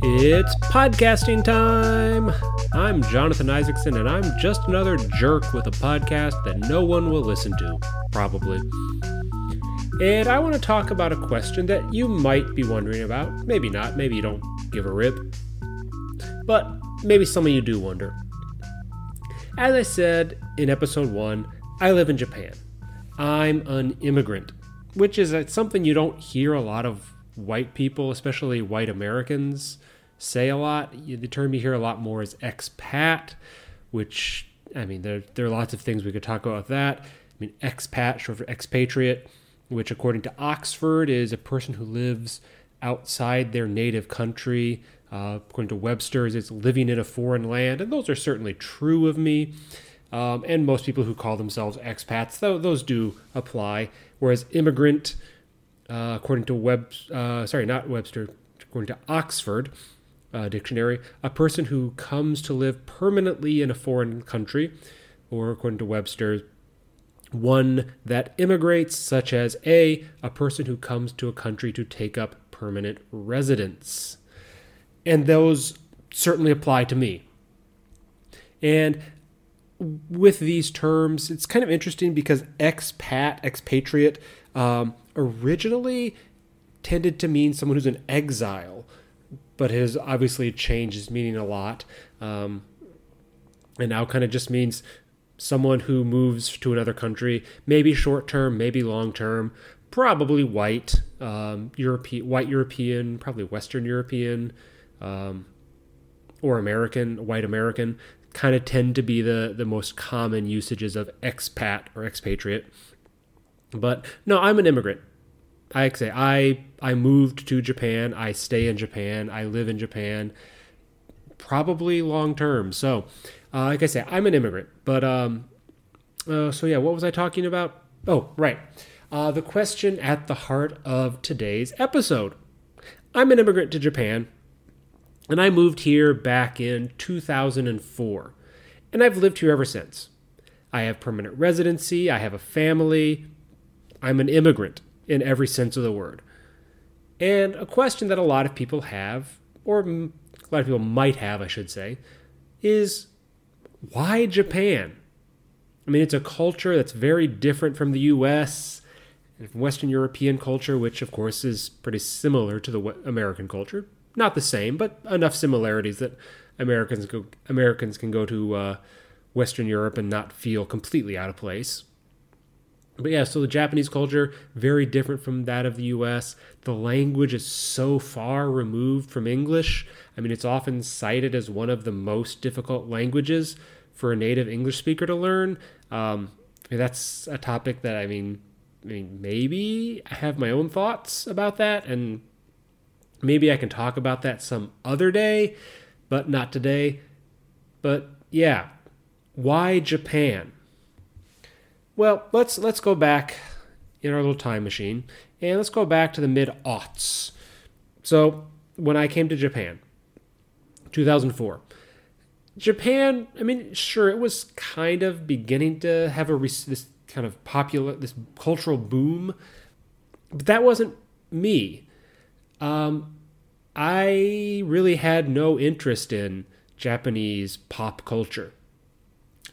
It's podcasting time! I'm Jonathan Isaacson, and I'm just another jerk with a podcast that no one will listen to, probably. And I want to talk about a question that you might be wondering about. Maybe not, maybe you don't give a rip. But maybe some of you do wonder. As I said in episode 1, I live in Japan. I'm an immigrant, which is uh, something you don't hear a lot of white people, especially white Americans, say a lot. The term you hear a lot more is expat, which, I mean, there, there are lots of things we could talk about that. I mean, expat, short for expatriate, which, according to Oxford, is a person who lives outside their native country. Uh, according to Webster's, it's living in a foreign land, and those are certainly true of me. Um, and most people who call themselves expats, though those do apply. Whereas immigrant, uh, according to Web, uh, sorry, not Webster, according to Oxford uh, Dictionary, a person who comes to live permanently in a foreign country, or according to Webster, one that immigrates, such as a a person who comes to a country to take up permanent residence, and those certainly apply to me. And with these terms, it's kind of interesting because expat, expatriate, um, originally tended to mean someone who's an exile, but has obviously changed its meaning a lot. Um, and now kind of just means someone who moves to another country, maybe short term, maybe long term, probably white, um, European, white European, probably Western European, um, or American, white American kind of tend to be the, the most common usages of expat or expatriate. But no, I'm an immigrant. I say I I moved to Japan. I stay in Japan. I live in Japan, probably long term. So, uh, like I say, I'm an immigrant. But um, uh, so yeah, what was I talking about? Oh, right. Uh, the question at the heart of today's episode. I'm an immigrant to Japan. And I moved here back in 2004. And I've lived here ever since. I have permanent residency, I have a family. I'm an immigrant in every sense of the word. And a question that a lot of people have, or a lot of people might have, I should say, is why Japan? I mean, it's a culture that's very different from the US, and from Western European culture, which of course is pretty similar to the American culture not the same, but enough similarities that Americans go, Americans can go to uh, Western Europe and not feel completely out of place. But yeah, so the Japanese culture very different from that of the U.S. The language is so far removed from English. I mean, it's often cited as one of the most difficult languages for a native English speaker to learn. Um, that's a topic that I mean, I mean, maybe I have my own thoughts about that, and Maybe I can talk about that some other day, but not today. But yeah, why Japan? Well, let's let's go back in our little time machine and let's go back to the mid aughts. So when I came to Japan, 2004. Japan, I mean, sure, it was kind of beginning to have a this kind of popular, this cultural boom, but that wasn't me. Um, I really had no interest in Japanese pop culture.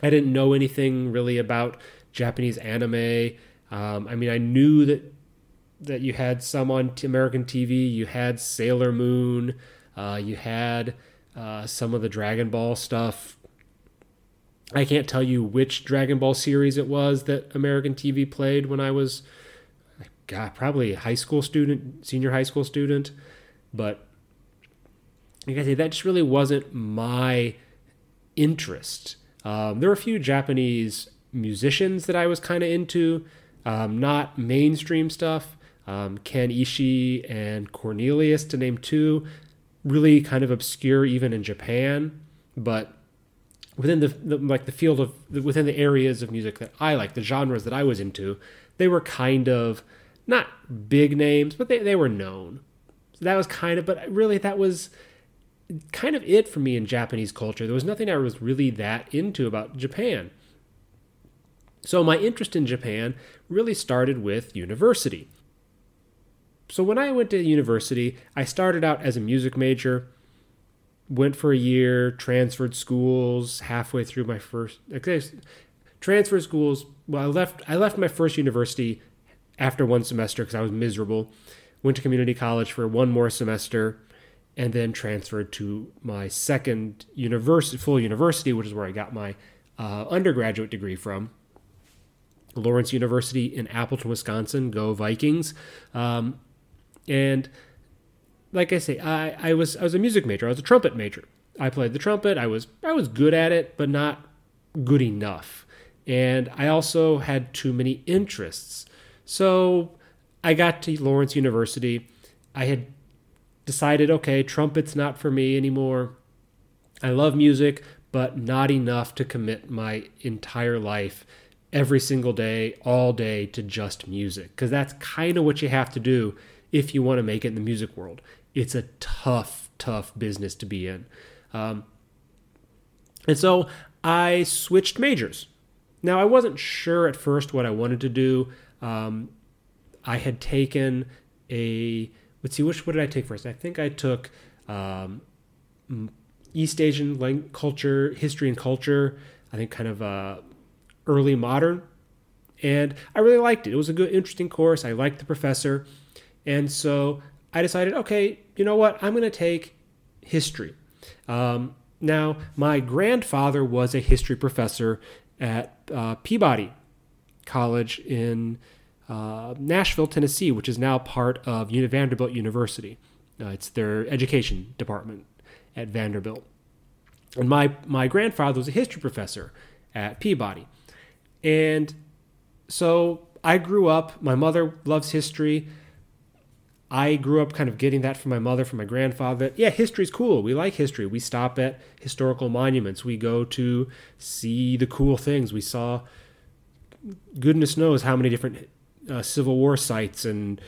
I didn't know anything really about Japanese anime. Um, I mean, I knew that that you had some on American TV. You had Sailor Moon. Uh, you had uh, some of the Dragon Ball stuff. I can't tell you which Dragon Ball series it was that American TV played when I was God, probably a high school student, senior high school student. But like I say, that just really wasn't my interest. Um, there were a few Japanese musicians that I was kind of into, um, not mainstream stuff. Um, Ken Ishii and Cornelius, to name two, really kind of obscure even in Japan, but within the, the like the field of within the areas of music that I like, the genres that I was into, they were kind of not big names, but they, they were known. So that was kind of, but really that was kind of it for me in Japanese culture. There was nothing I was really that into about Japan. So my interest in Japan really started with university. So when I went to university, I started out as a music major. went for a year, transferred schools halfway through my first transferred schools. Well, I left I left my first university after one semester because I was miserable. Went to community college for one more semester, and then transferred to my second university, full university, which is where I got my uh, undergraduate degree from. Lawrence University in Appleton, Wisconsin. Go Vikings! Um, and like I say, I, I was I was a music major. I was a trumpet major. I played the trumpet. I was I was good at it, but not good enough. And I also had too many interests. So I got to Lawrence University. I had decided, okay, trumpet's not for me anymore. I love music, but not enough to commit my entire life every single day, all day to just music. Because that's kind of what you have to do if you want to make it in the music world. It's a tough, tough business to be in. Um, and so I switched majors. Now, I wasn't sure at first what I wanted to do. Um, I had taken a, let's see, which, what did I take first? I think I took um, East Asian culture, history and culture, I think kind of uh, early modern. And I really liked it. It was a good, interesting course. I liked the professor. And so I decided, okay, you know what? I'm going to take history. Um, now, my grandfather was a history professor at uh, Peabody College in uh, Nashville, Tennessee, which is now part of Vanderbilt University. Uh, it's their education department at Vanderbilt. And my, my grandfather was a history professor at Peabody. And so I grew up, my mother loves history. I grew up kind of getting that from my mother, from my grandfather. Yeah, history's cool. We like history. We stop at historical monuments. We go to see the cool things. We saw, goodness knows how many different uh, Civil War sites and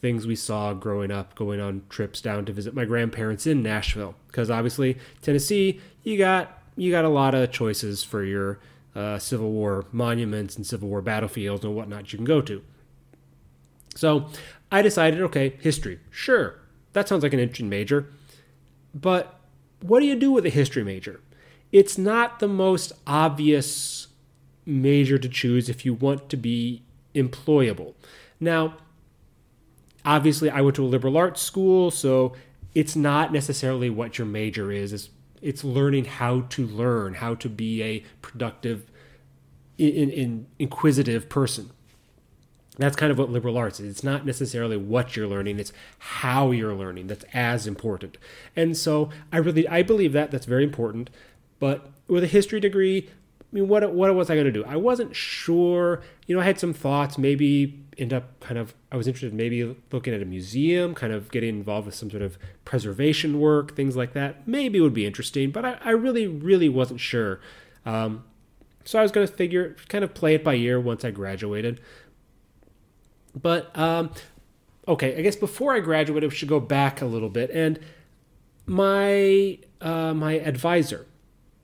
things we saw growing up, going on trips down to visit my grandparents in Nashville. Because obviously, Tennessee, you got you got a lot of choices for your uh, Civil War monuments and Civil War battlefields and whatnot you can go to. So I decided, okay, history. Sure, that sounds like an interesting major. But what do you do with a history major? It's not the most obvious major to choose if you want to be employable. Now, obviously, I went to a liberal arts school, so it's not necessarily what your major is. It's, it's learning how to learn, how to be a productive, in, in, inquisitive person that's kind of what liberal arts is. It's not necessarily what you're learning, it's how you're learning that's as important. And so I really I believe that that's very important. But with a history degree, I mean what what was I going to do? I wasn't sure. You know, I had some thoughts, maybe end up kind of I was interested in maybe looking at a museum, kind of getting involved with some sort of preservation work, things like that. Maybe it would be interesting, but I, I really, really wasn't sure. Um, so I was going to figure, kind of play it by ear once I graduated. But um, okay, I guess before I graduated, I should go back a little bit. And my uh, my advisor,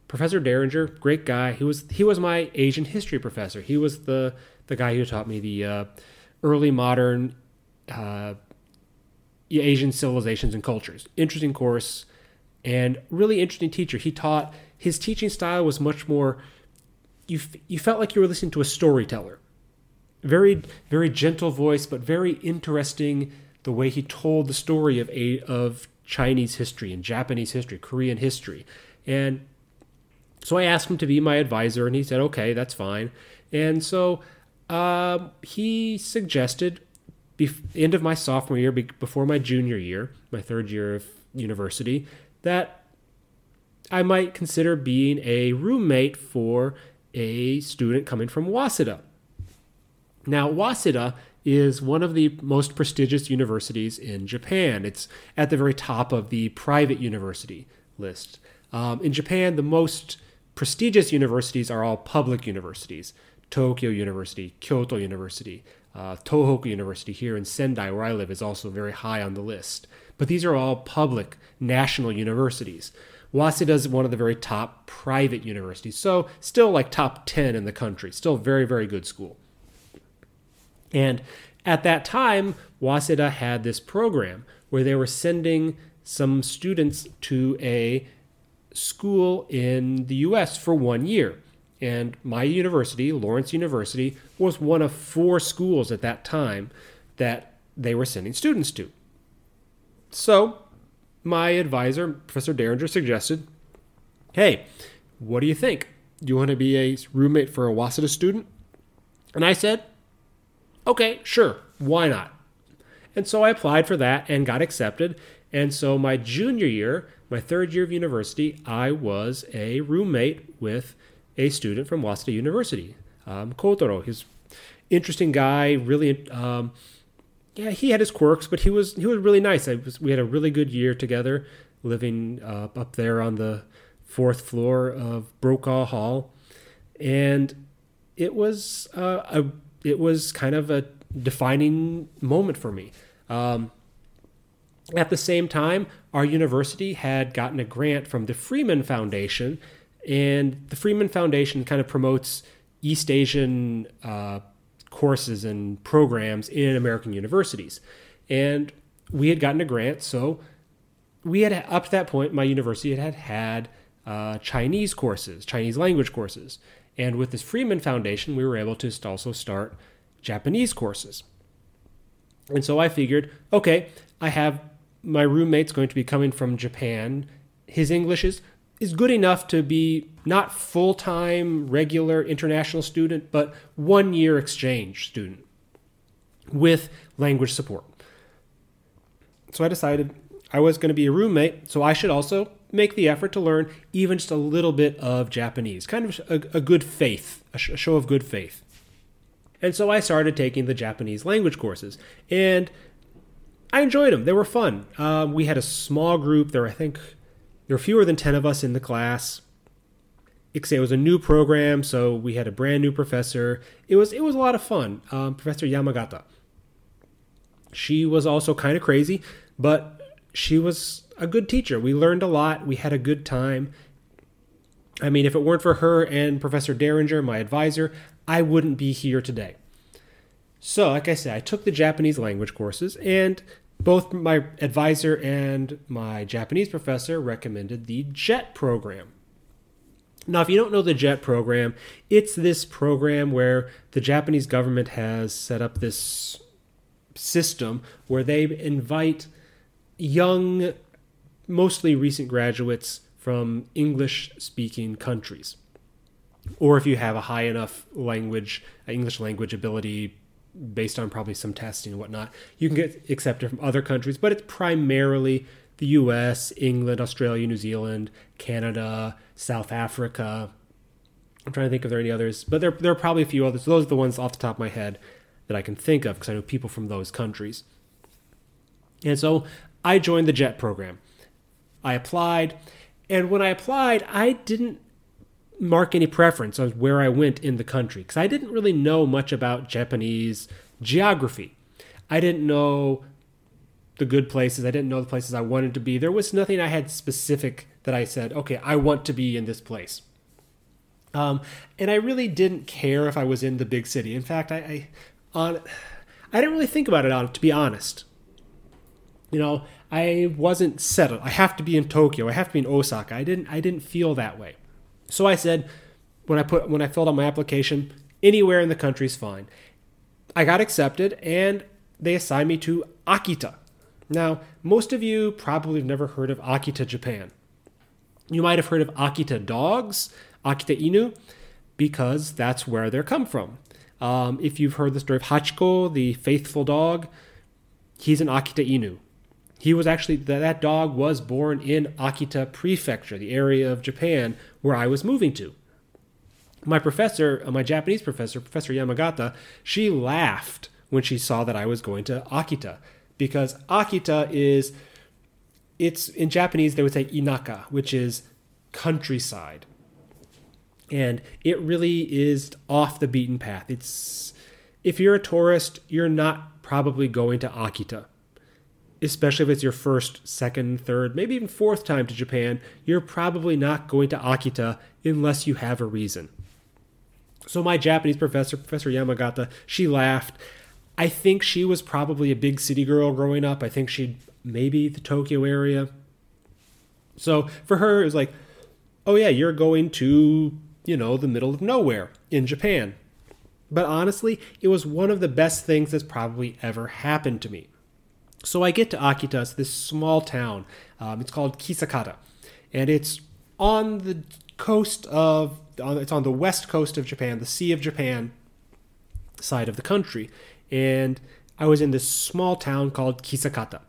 Professor Derringer, great guy. He was he was my Asian history professor. He was the the guy who taught me the uh, early modern uh, Asian civilizations and cultures. Interesting course and really interesting teacher. He taught his teaching style was much more. You you felt like you were listening to a storyteller very very gentle voice, but very interesting the way he told the story of a of Chinese history and Japanese history, Korean history, and so I asked him to be my advisor, and he said, "Okay, that's fine." And so uh, he suggested, end of my sophomore year, be- before my junior year, my third year of university, that I might consider being a roommate for a student coming from Waseda. Now, Waseda is one of the most prestigious universities in Japan. It's at the very top of the private university list. Um, in Japan, the most prestigious universities are all public universities Tokyo University, Kyoto University, uh, Tohoku University here in Sendai, where I live, is also very high on the list. But these are all public national universities. Waseda is one of the very top private universities, so still like top 10 in the country, still very, very good school. And at that time, Waseda had this program where they were sending some students to a school in the US for one year. And my university, Lawrence University, was one of four schools at that time that they were sending students to. So, my advisor, Professor Derringer, suggested hey, what do you think? Do you want to be a roommate for a Waseda student? And I said, okay, sure, why not? And so I applied for that and got accepted. And so my junior year, my third year of university, I was a roommate with a student from Waseda University, um, Kotaro. He's interesting guy, really. Um, yeah, he had his quirks, but he was he was really nice. Was, we had a really good year together, living uh, up there on the fourth floor of Brokaw Hall, and it was uh, a it was kind of a defining moment for me. Um, at the same time, our university had gotten a grant from the Freeman Foundation, and the Freeman Foundation kind of promotes East Asian uh, courses and programs in American universities. And we had gotten a grant, so we had up to that point, my university had had uh, Chinese courses, Chinese language courses. And with this Freeman Foundation, we were able to also start Japanese courses. And so I figured, okay, I have my roommate's going to be coming from Japan. His English is, is good enough to be not full time, regular international student, but one year exchange student with language support. So I decided I was going to be a roommate, so I should also make the effort to learn even just a little bit of Japanese, kind of a, a good faith, a, sh- a show of good faith. And so I started taking the Japanese language courses, and I enjoyed them. They were fun. Um, we had a small group. There, were, I think, there were fewer than ten of us in the class. It was a new program, so we had a brand new professor. It was it was a lot of fun. Um, professor Yamagata. She was also kind of crazy, but she was a good teacher. We learned a lot. We had a good time. I mean, if it weren't for her and Professor Derringer, my advisor, I wouldn't be here today. So, like I said, I took the Japanese language courses, and both my advisor and my Japanese professor recommended the JET program. Now, if you don't know the JET program, it's this program where the Japanese government has set up this system where they invite young, mostly recent graduates from English speaking countries. Or if you have a high enough language, English language ability based on probably some testing and whatnot, you can get accepted from other countries, but it's primarily the US, England, Australia, New Zealand, Canada, South Africa. I'm trying to think if there are any others, but there, there are probably a few others. Those are the ones off the top of my head that I can think of because I know people from those countries. And so I joined the JET program. I applied, and when I applied, I didn't mark any preference on where I went in the country because I didn't really know much about Japanese geography. I didn't know the good places. I didn't know the places I wanted to be. There was nothing I had specific that I said, okay, I want to be in this place. Um, and I really didn't care if I was in the big city. In fact, I, I on I didn't really think about it on to be honest. You know, I wasn't settled. I have to be in Tokyo. I have to be in Osaka. I didn't I didn't feel that way. So I said when I put when I filled out my application, anywhere in the country is fine. I got accepted and they assigned me to Akita. Now, most of you probably have never heard of Akita, Japan. You might have heard of Akita dogs, Akita Inu, because that's where they're come from. Um, if you've heard the story of Hachiko, the faithful dog, he's an Akita Inu. He was actually that dog was born in Akita Prefecture, the area of Japan where I was moving to. My professor, uh, my Japanese professor, Professor Yamagata, she laughed when she saw that I was going to Akita because Akita is it's in Japanese they would say inaka, which is countryside. And it really is off the beaten path. It's if you're a tourist, you're not probably going to Akita especially if it's your first, second, third, maybe even fourth time to Japan, you're probably not going to Akita unless you have a reason. So my Japanese professor, Professor Yamagata, she laughed. I think she was probably a big city girl growing up. I think she'd maybe the Tokyo area. So for her, it was like, oh yeah, you're going to, you know, the middle of nowhere in Japan. But honestly, it was one of the best things that's probably ever happened to me. So I get to Akita, it's this small town. Um, it's called Kisakata, and it's on the coast of, it's on the west coast of Japan, the Sea of Japan side of the country. And I was in this small town called Kisakata.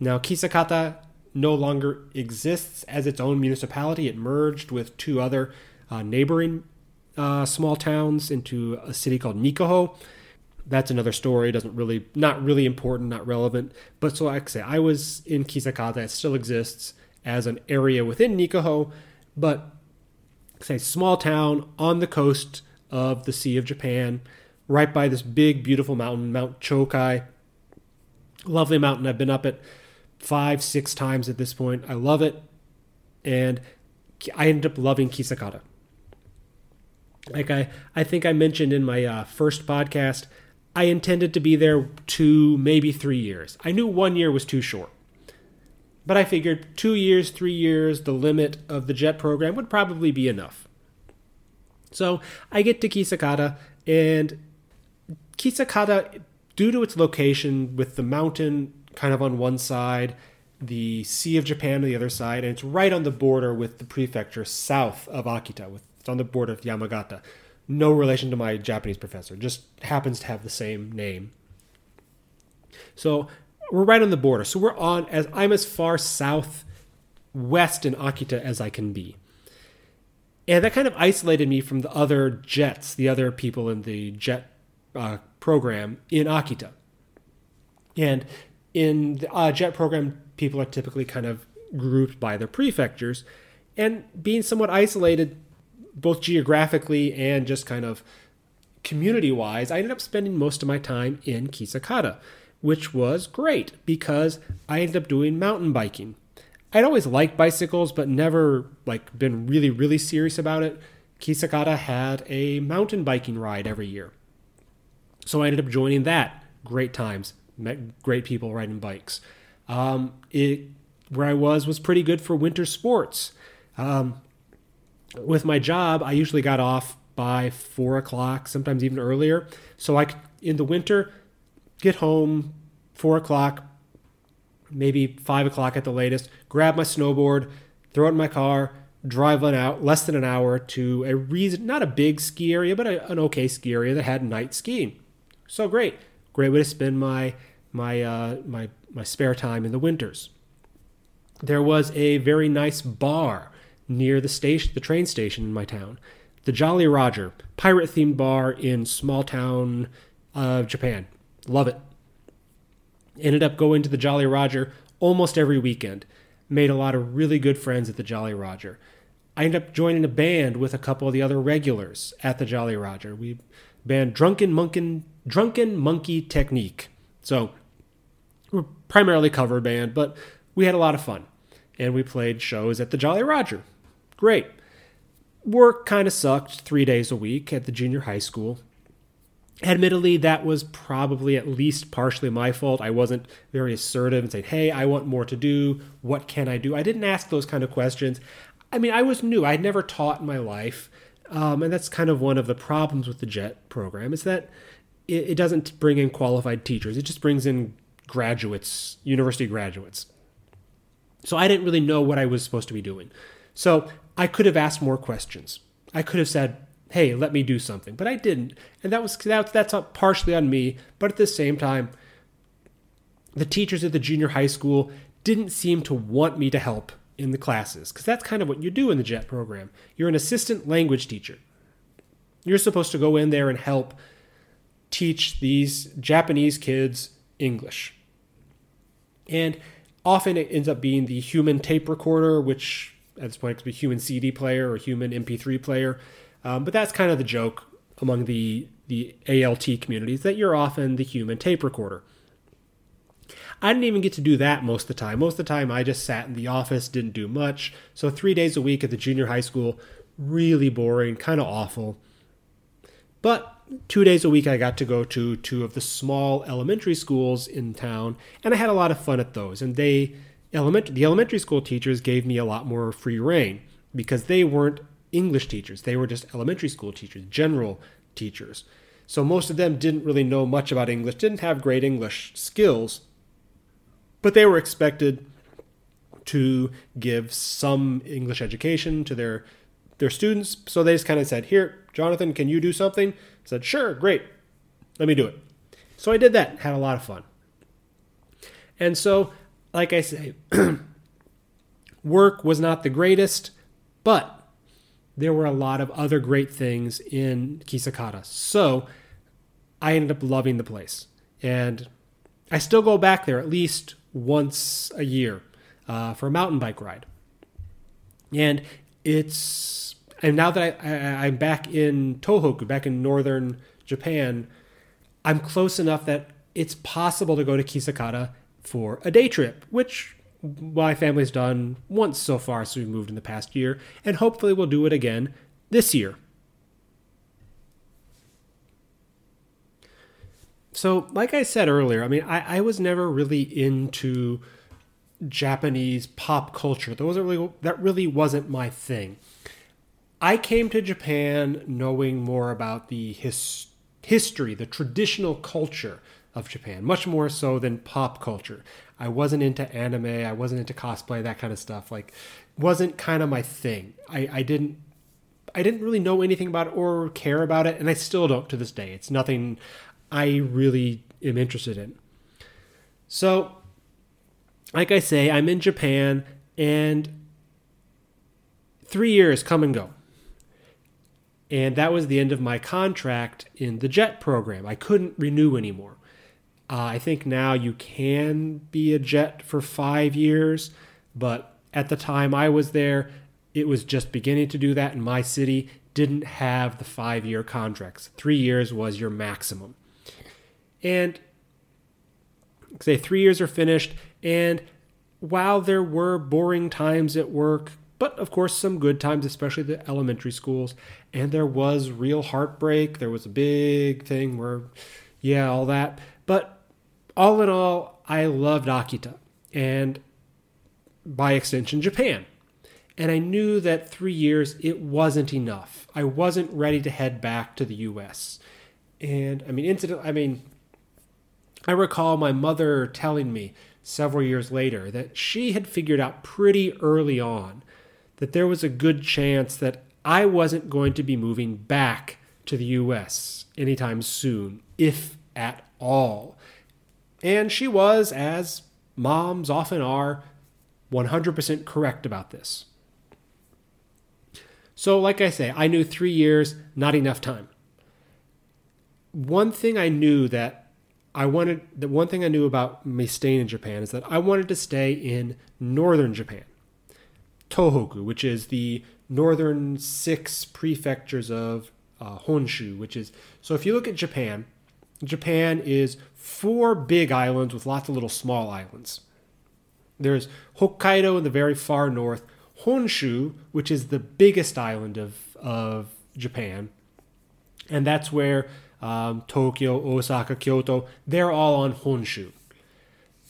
Now, Kisakata no longer exists as its own municipality. It merged with two other uh, neighboring uh, small towns into a city called Nikaho. That's another story. Doesn't really, not really important, not relevant. But so, like I say, I was in Kisakata. It still exists as an area within Nikaho, but say small town on the coast of the Sea of Japan, right by this big, beautiful mountain, Mount Chokai. Lovely mountain. I've been up it five, six times at this point. I love it, and I ended up loving Kisakata. Like I, I think I mentioned in my uh, first podcast, I intended to be there two, maybe three years. I knew one year was too short. But I figured two years, three years, the limit of the JET program would probably be enough. So I get to Kisakata, and Kisakata, due to its location with the mountain kind of on one side, the Sea of Japan on the other side, and it's right on the border with the prefecture south of Akita, with it's on the border of Yamagata. No relation to my Japanese professor, just happens to have the same name. So we're right on the border. So we're on as I'm as far south west in Akita as I can be. And that kind of isolated me from the other jets, the other people in the jet uh, program in Akita. And in the uh, jet program, people are typically kind of grouped by their prefectures. And being somewhat isolated, both geographically and just kind of community wise, I ended up spending most of my time in Kisakata, which was great because I ended up doing mountain biking. I'd always liked bicycles, but never like been really, really serious about it. Kisakata had a mountain biking ride every year. So I ended up joining that. Great times, met great people riding bikes. Um, it where I was was pretty good for winter sports. Um, with my job, I usually got off by four o'clock, sometimes even earlier. So I could, in the winter, get home four o'clock, maybe five o'clock at the latest, grab my snowboard, throw it in my car, drive on out less than an hour to a reason, not a big ski area, but a, an okay ski area that had night skiing. So great, great way to spend my my uh, my my spare time in the winters. There was a very nice bar near the station, the train station in my town, the Jolly Roger, pirate themed bar in small town of Japan. Love it. Ended up going to the Jolly Roger almost every weekend. Made a lot of really good friends at the Jolly Roger. I ended up joining a band with a couple of the other regulars at the Jolly Roger. We band Drunken Monkey, Drunken Monkey Technique. So we're primarily cover band, but we had a lot of fun. And we played shows at the Jolly Roger. Great. Work kind of sucked three days a week at the junior high school. Admittedly, that was probably at least partially my fault. I wasn't very assertive and saying, hey, I want more to do. What can I do? I didn't ask those kind of questions. I mean, I was new. I'd never taught in my life. Um, and that's kind of one of the problems with the JET program is that it, it doesn't bring in qualified teachers. It just brings in graduates, university graduates. So I didn't really know what I was supposed to be doing. So I could have asked more questions. I could have said, hey, let me do something. But I didn't. And that was that, that's partially on me. But at the same time, the teachers at the junior high school didn't seem to want me to help in the classes because that's kind of what you do in the JET program. You're an assistant language teacher. You're supposed to go in there and help teach these Japanese kids English. And often it ends up being the human tape recorder, which at this point could be human CD player or human MP3 player. Um, but that's kind of the joke among the the ALT communities that you're often the human tape recorder. I didn't even get to do that most of the time. Most of the time, I just sat in the office, didn't do much. So, three days a week at the junior high school, really boring, kind of awful. But two days a week, I got to go to two of the small elementary schools in town, and I had a lot of fun at those. And they, element, the elementary school teachers gave me a lot more free rein because they weren't English teachers. They were just elementary school teachers, general teachers. So most of them didn't really know much about English, didn't have great English skills, but they were expected to give some English education to their their students. So they just kind of said, "Here, Jonathan, can you do something?" I said, "Sure, great. Let me do it." So I did that, had a lot of fun. And so, like I say, work was not the greatest, but there were a lot of other great things in Kisakata. So I ended up loving the place. And I still go back there at least once a year uh, for a mountain bike ride. And it's, and now that I, I, I'm back in Tohoku, back in northern Japan, I'm close enough that it's possible to go to Kisakata for a day trip, which my family's done once so far so we've moved in the past year, and hopefully we'll do it again this year. So, like I said earlier, I mean, I, I was never really into Japanese pop culture. That wasn't really that really wasn't my thing. I came to Japan knowing more about the his, history, the traditional culture of Japan, much more so than pop culture. I wasn't into anime, I wasn't into cosplay, that kind of stuff. Like wasn't kind of my thing. I, I didn't I didn't really know anything about it or care about it, and I still don't to this day. It's nothing I really am interested in. So, like I say, I'm in Japan, and three years come and go. And that was the end of my contract in the JET program. I couldn't renew anymore. Uh, I think now you can be a jet for five years, but at the time I was there, it was just beginning to do that, and my city didn't have the five year contracts. Three years was your maximum. And say three years are finished, and while there were boring times at work, but of course some good times, especially the elementary schools, and there was real heartbreak. There was a big thing where, yeah, all that. But all in all, I loved Akita and by extension, Japan. And I knew that three years, it wasn't enough. I wasn't ready to head back to the US. And I mean, incident, I mean, I recall my mother telling me several years later that she had figured out pretty early on that there was a good chance that I wasn't going to be moving back to the US anytime soon, if at all. And she was, as moms often are, 100% correct about this. So, like I say, I knew three years, not enough time. One thing I knew that I wanted, the one thing I knew about me staying in Japan is that I wanted to stay in northern Japan, Tohoku, which is the northern six prefectures of uh, Honshu, which is so if you look at Japan, Japan is four big islands with lots of little small islands. There's Hokkaido in the very far north, Honshu, which is the biggest island of, of Japan, and that's where um, Tokyo, Osaka, Kyoto, they're all on Honshu.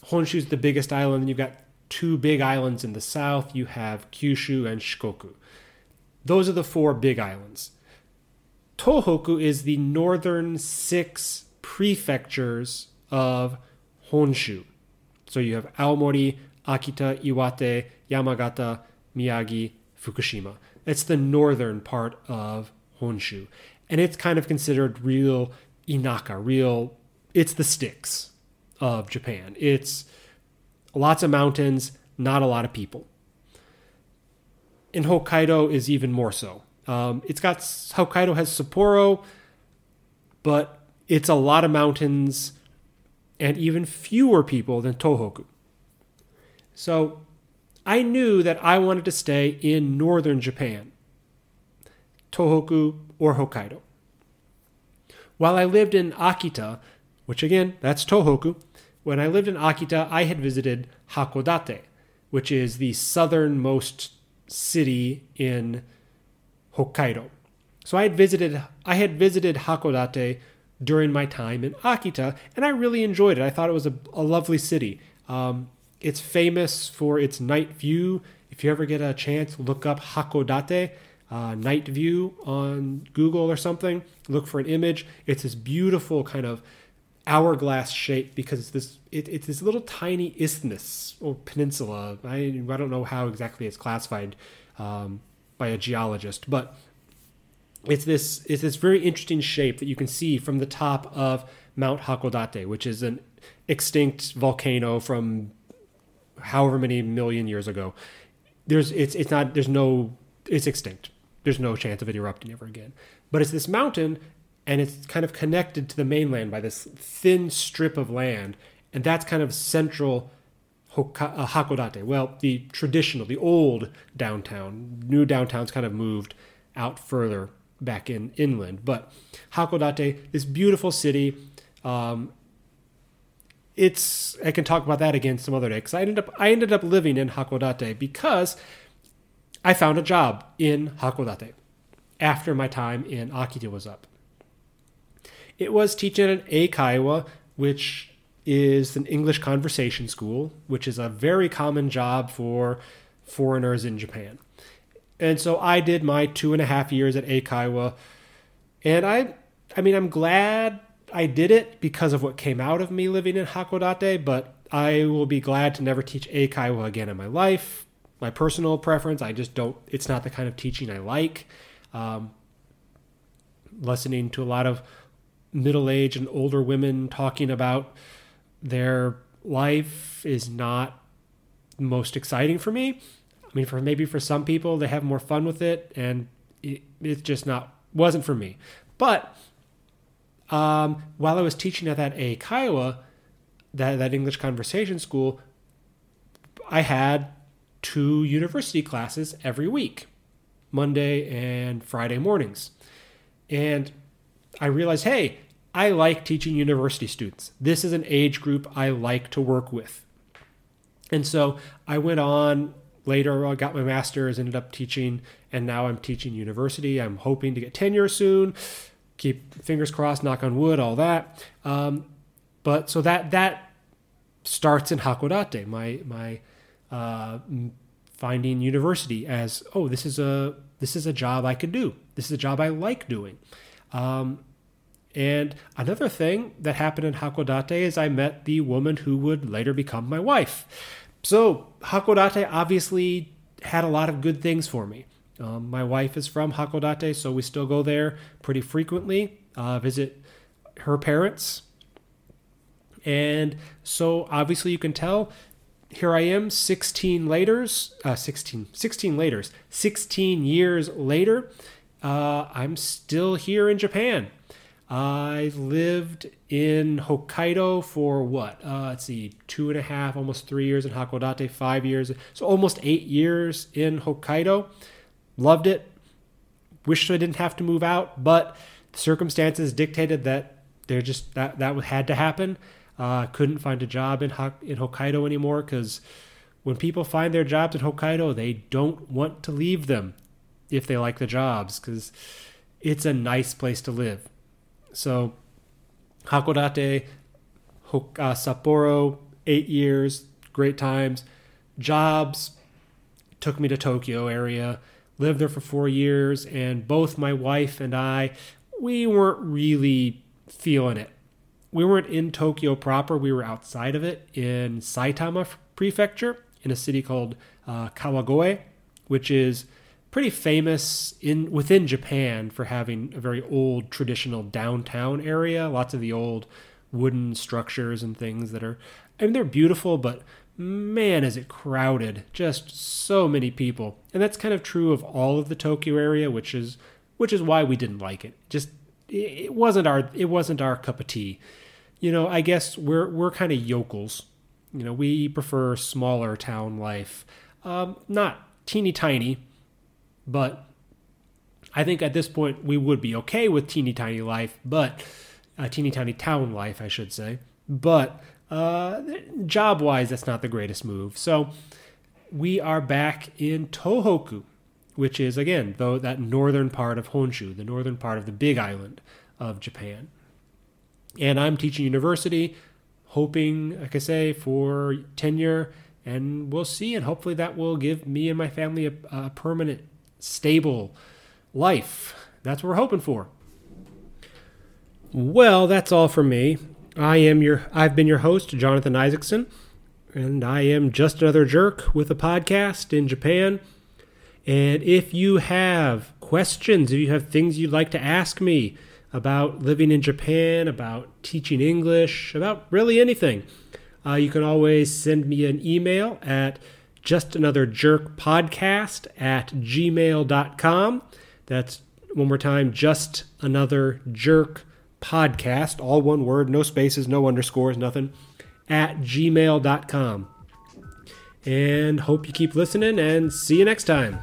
Honshu is the biggest island. You've got two big islands in the south. You have Kyushu and Shikoku. Those are the four big islands. Tohoku is the northern six prefectures of Honshu. So you have Aomori, Akita, Iwate, Yamagata, Miyagi, Fukushima. It's the northern part of Honshu. And it's kind of considered real Inaka, real, it's the sticks of Japan. It's lots of mountains, not a lot of people. And Hokkaido is even more so. Um, it's got, Hokkaido has Sapporo, but it's a lot of mountains and even fewer people than Tohoku. So I knew that I wanted to stay in northern Japan, Tohoku or Hokkaido. While I lived in Akita, which again, that's Tohoku, when I lived in Akita, I had visited Hakodate, which is the southernmost city in Hokkaido. So I had visited I had visited Hakodate during my time in Akita, and I really enjoyed it. I thought it was a, a lovely city. Um, it's famous for its night view. If you ever get a chance, look up Hakodate uh, night view on Google or something. Look for an image. It's this beautiful kind of hourglass shape because it's this it, it's this little tiny isthmus or peninsula. I I don't know how exactly it's classified um, by a geologist, but it's this it's this very interesting shape that you can see from the top of Mount Hakodate, which is an extinct volcano from however many million years ago. There's it's it's not there's no it's extinct. There's no chance of it erupting ever again. But it's this mountain and it's kind of connected to the mainland by this thin strip of land, and that's kind of central Hoka- uh, Hakodate. Well, the traditional, the old downtown. New downtown's kind of moved out further back in inland, but Hakodate, this beautiful city. Um, it's I can talk about that again some other day because I ended up I ended up living in Hakodate because I found a job in Hakodate after my time in Akita was up. It was teaching at Eikaiwa, which is an English conversation school, which is a very common job for foreigners in Japan. And so I did my two and a half years at Eikaiwa, and I, I mean, I'm glad I did it because of what came out of me living in Hakodate, but I will be glad to never teach Eikaiwa again in my life my personal preference. I just don't. It's not the kind of teaching I like. Um, listening to a lot of middle-aged and older women talking about their life is not most exciting for me. I mean, for maybe for some people they have more fun with it, and it, it's just not wasn't for me. But um, while I was teaching at that Eikaiwa, that that English conversation school, I had two university classes every week, Monday and Friday mornings. And I realized, hey, I like teaching university students. This is an age group I like to work with. And so I went on later, I got my master's, ended up teaching, and now I'm teaching university. I'm hoping to get tenure soon. Keep fingers crossed, knock on wood, all that. Um, but so that that starts in Hakodate. My my uh, finding university as oh this is a this is a job I could do. This is a job I like doing. Um, and another thing that happened in Hakodate is I met the woman who would later become my wife. So Hakodate obviously had a lot of good things for me. Um, my wife is from Hakodate, so we still go there pretty frequently, uh, visit her parents. And so obviously you can tell here I am 16 later, uh, 16, 16 later, 16 years later, uh, I'm still here in Japan. I lived in Hokkaido for what? Uh, let's see, two and a half, almost three years in Hakodate, five years. So almost eight years in Hokkaido. Loved it. Wished I didn't have to move out, but circumstances dictated that there just that that had to happen. Uh, couldn't find a job in in Hokkaido anymore because when people find their jobs in Hokkaido, they don't want to leave them if they like the jobs because it's a nice place to live. So Hakodate, Hok- uh, Sapporo, eight years, great times. Jobs took me to Tokyo area. Lived there for four years, and both my wife and I, we weren't really feeling it we weren't in Tokyo proper. We were outside of it in Saitama Prefecture in a city called uh, Kawagoe, which is pretty famous in within Japan for having a very old traditional downtown area. Lots of the old wooden structures and things that are, I mean, they're beautiful, but man, is it crowded! Just so many people, and that's kind of true of all of the Tokyo area, which is which is why we didn't like it. Just it wasn't our it wasn't our cup of tea you know, I guess we're we're kind of yokels. You know, we prefer smaller town life, um, not teeny tiny, but I think at this point we would be okay with teeny tiny life, but a uh, teeny tiny town life, I should say. But uh, job wise, that's not the greatest move. So we are back in Tohoku, which is again though that northern part of Honshu, the northern part of the Big Island of Japan. And I'm teaching university, hoping, like I say, for tenure and we'll see. And hopefully, that will give me and my family a, a permanent, stable life. That's what we're hoping for. Well, that's all from me. I am your I've been your host, Jonathan Isaacson, and I am just another jerk with a podcast in Japan. And if you have questions, if you have things you'd like to ask me about living in Japan, about teaching English, about really anything, uh, you can always send me an email at just another jerk podcast at gmail.com. That's one more time, just another jerk podcast, all one word, no spaces, no underscores, nothing, at gmail.com. And hope you keep listening and see you next time.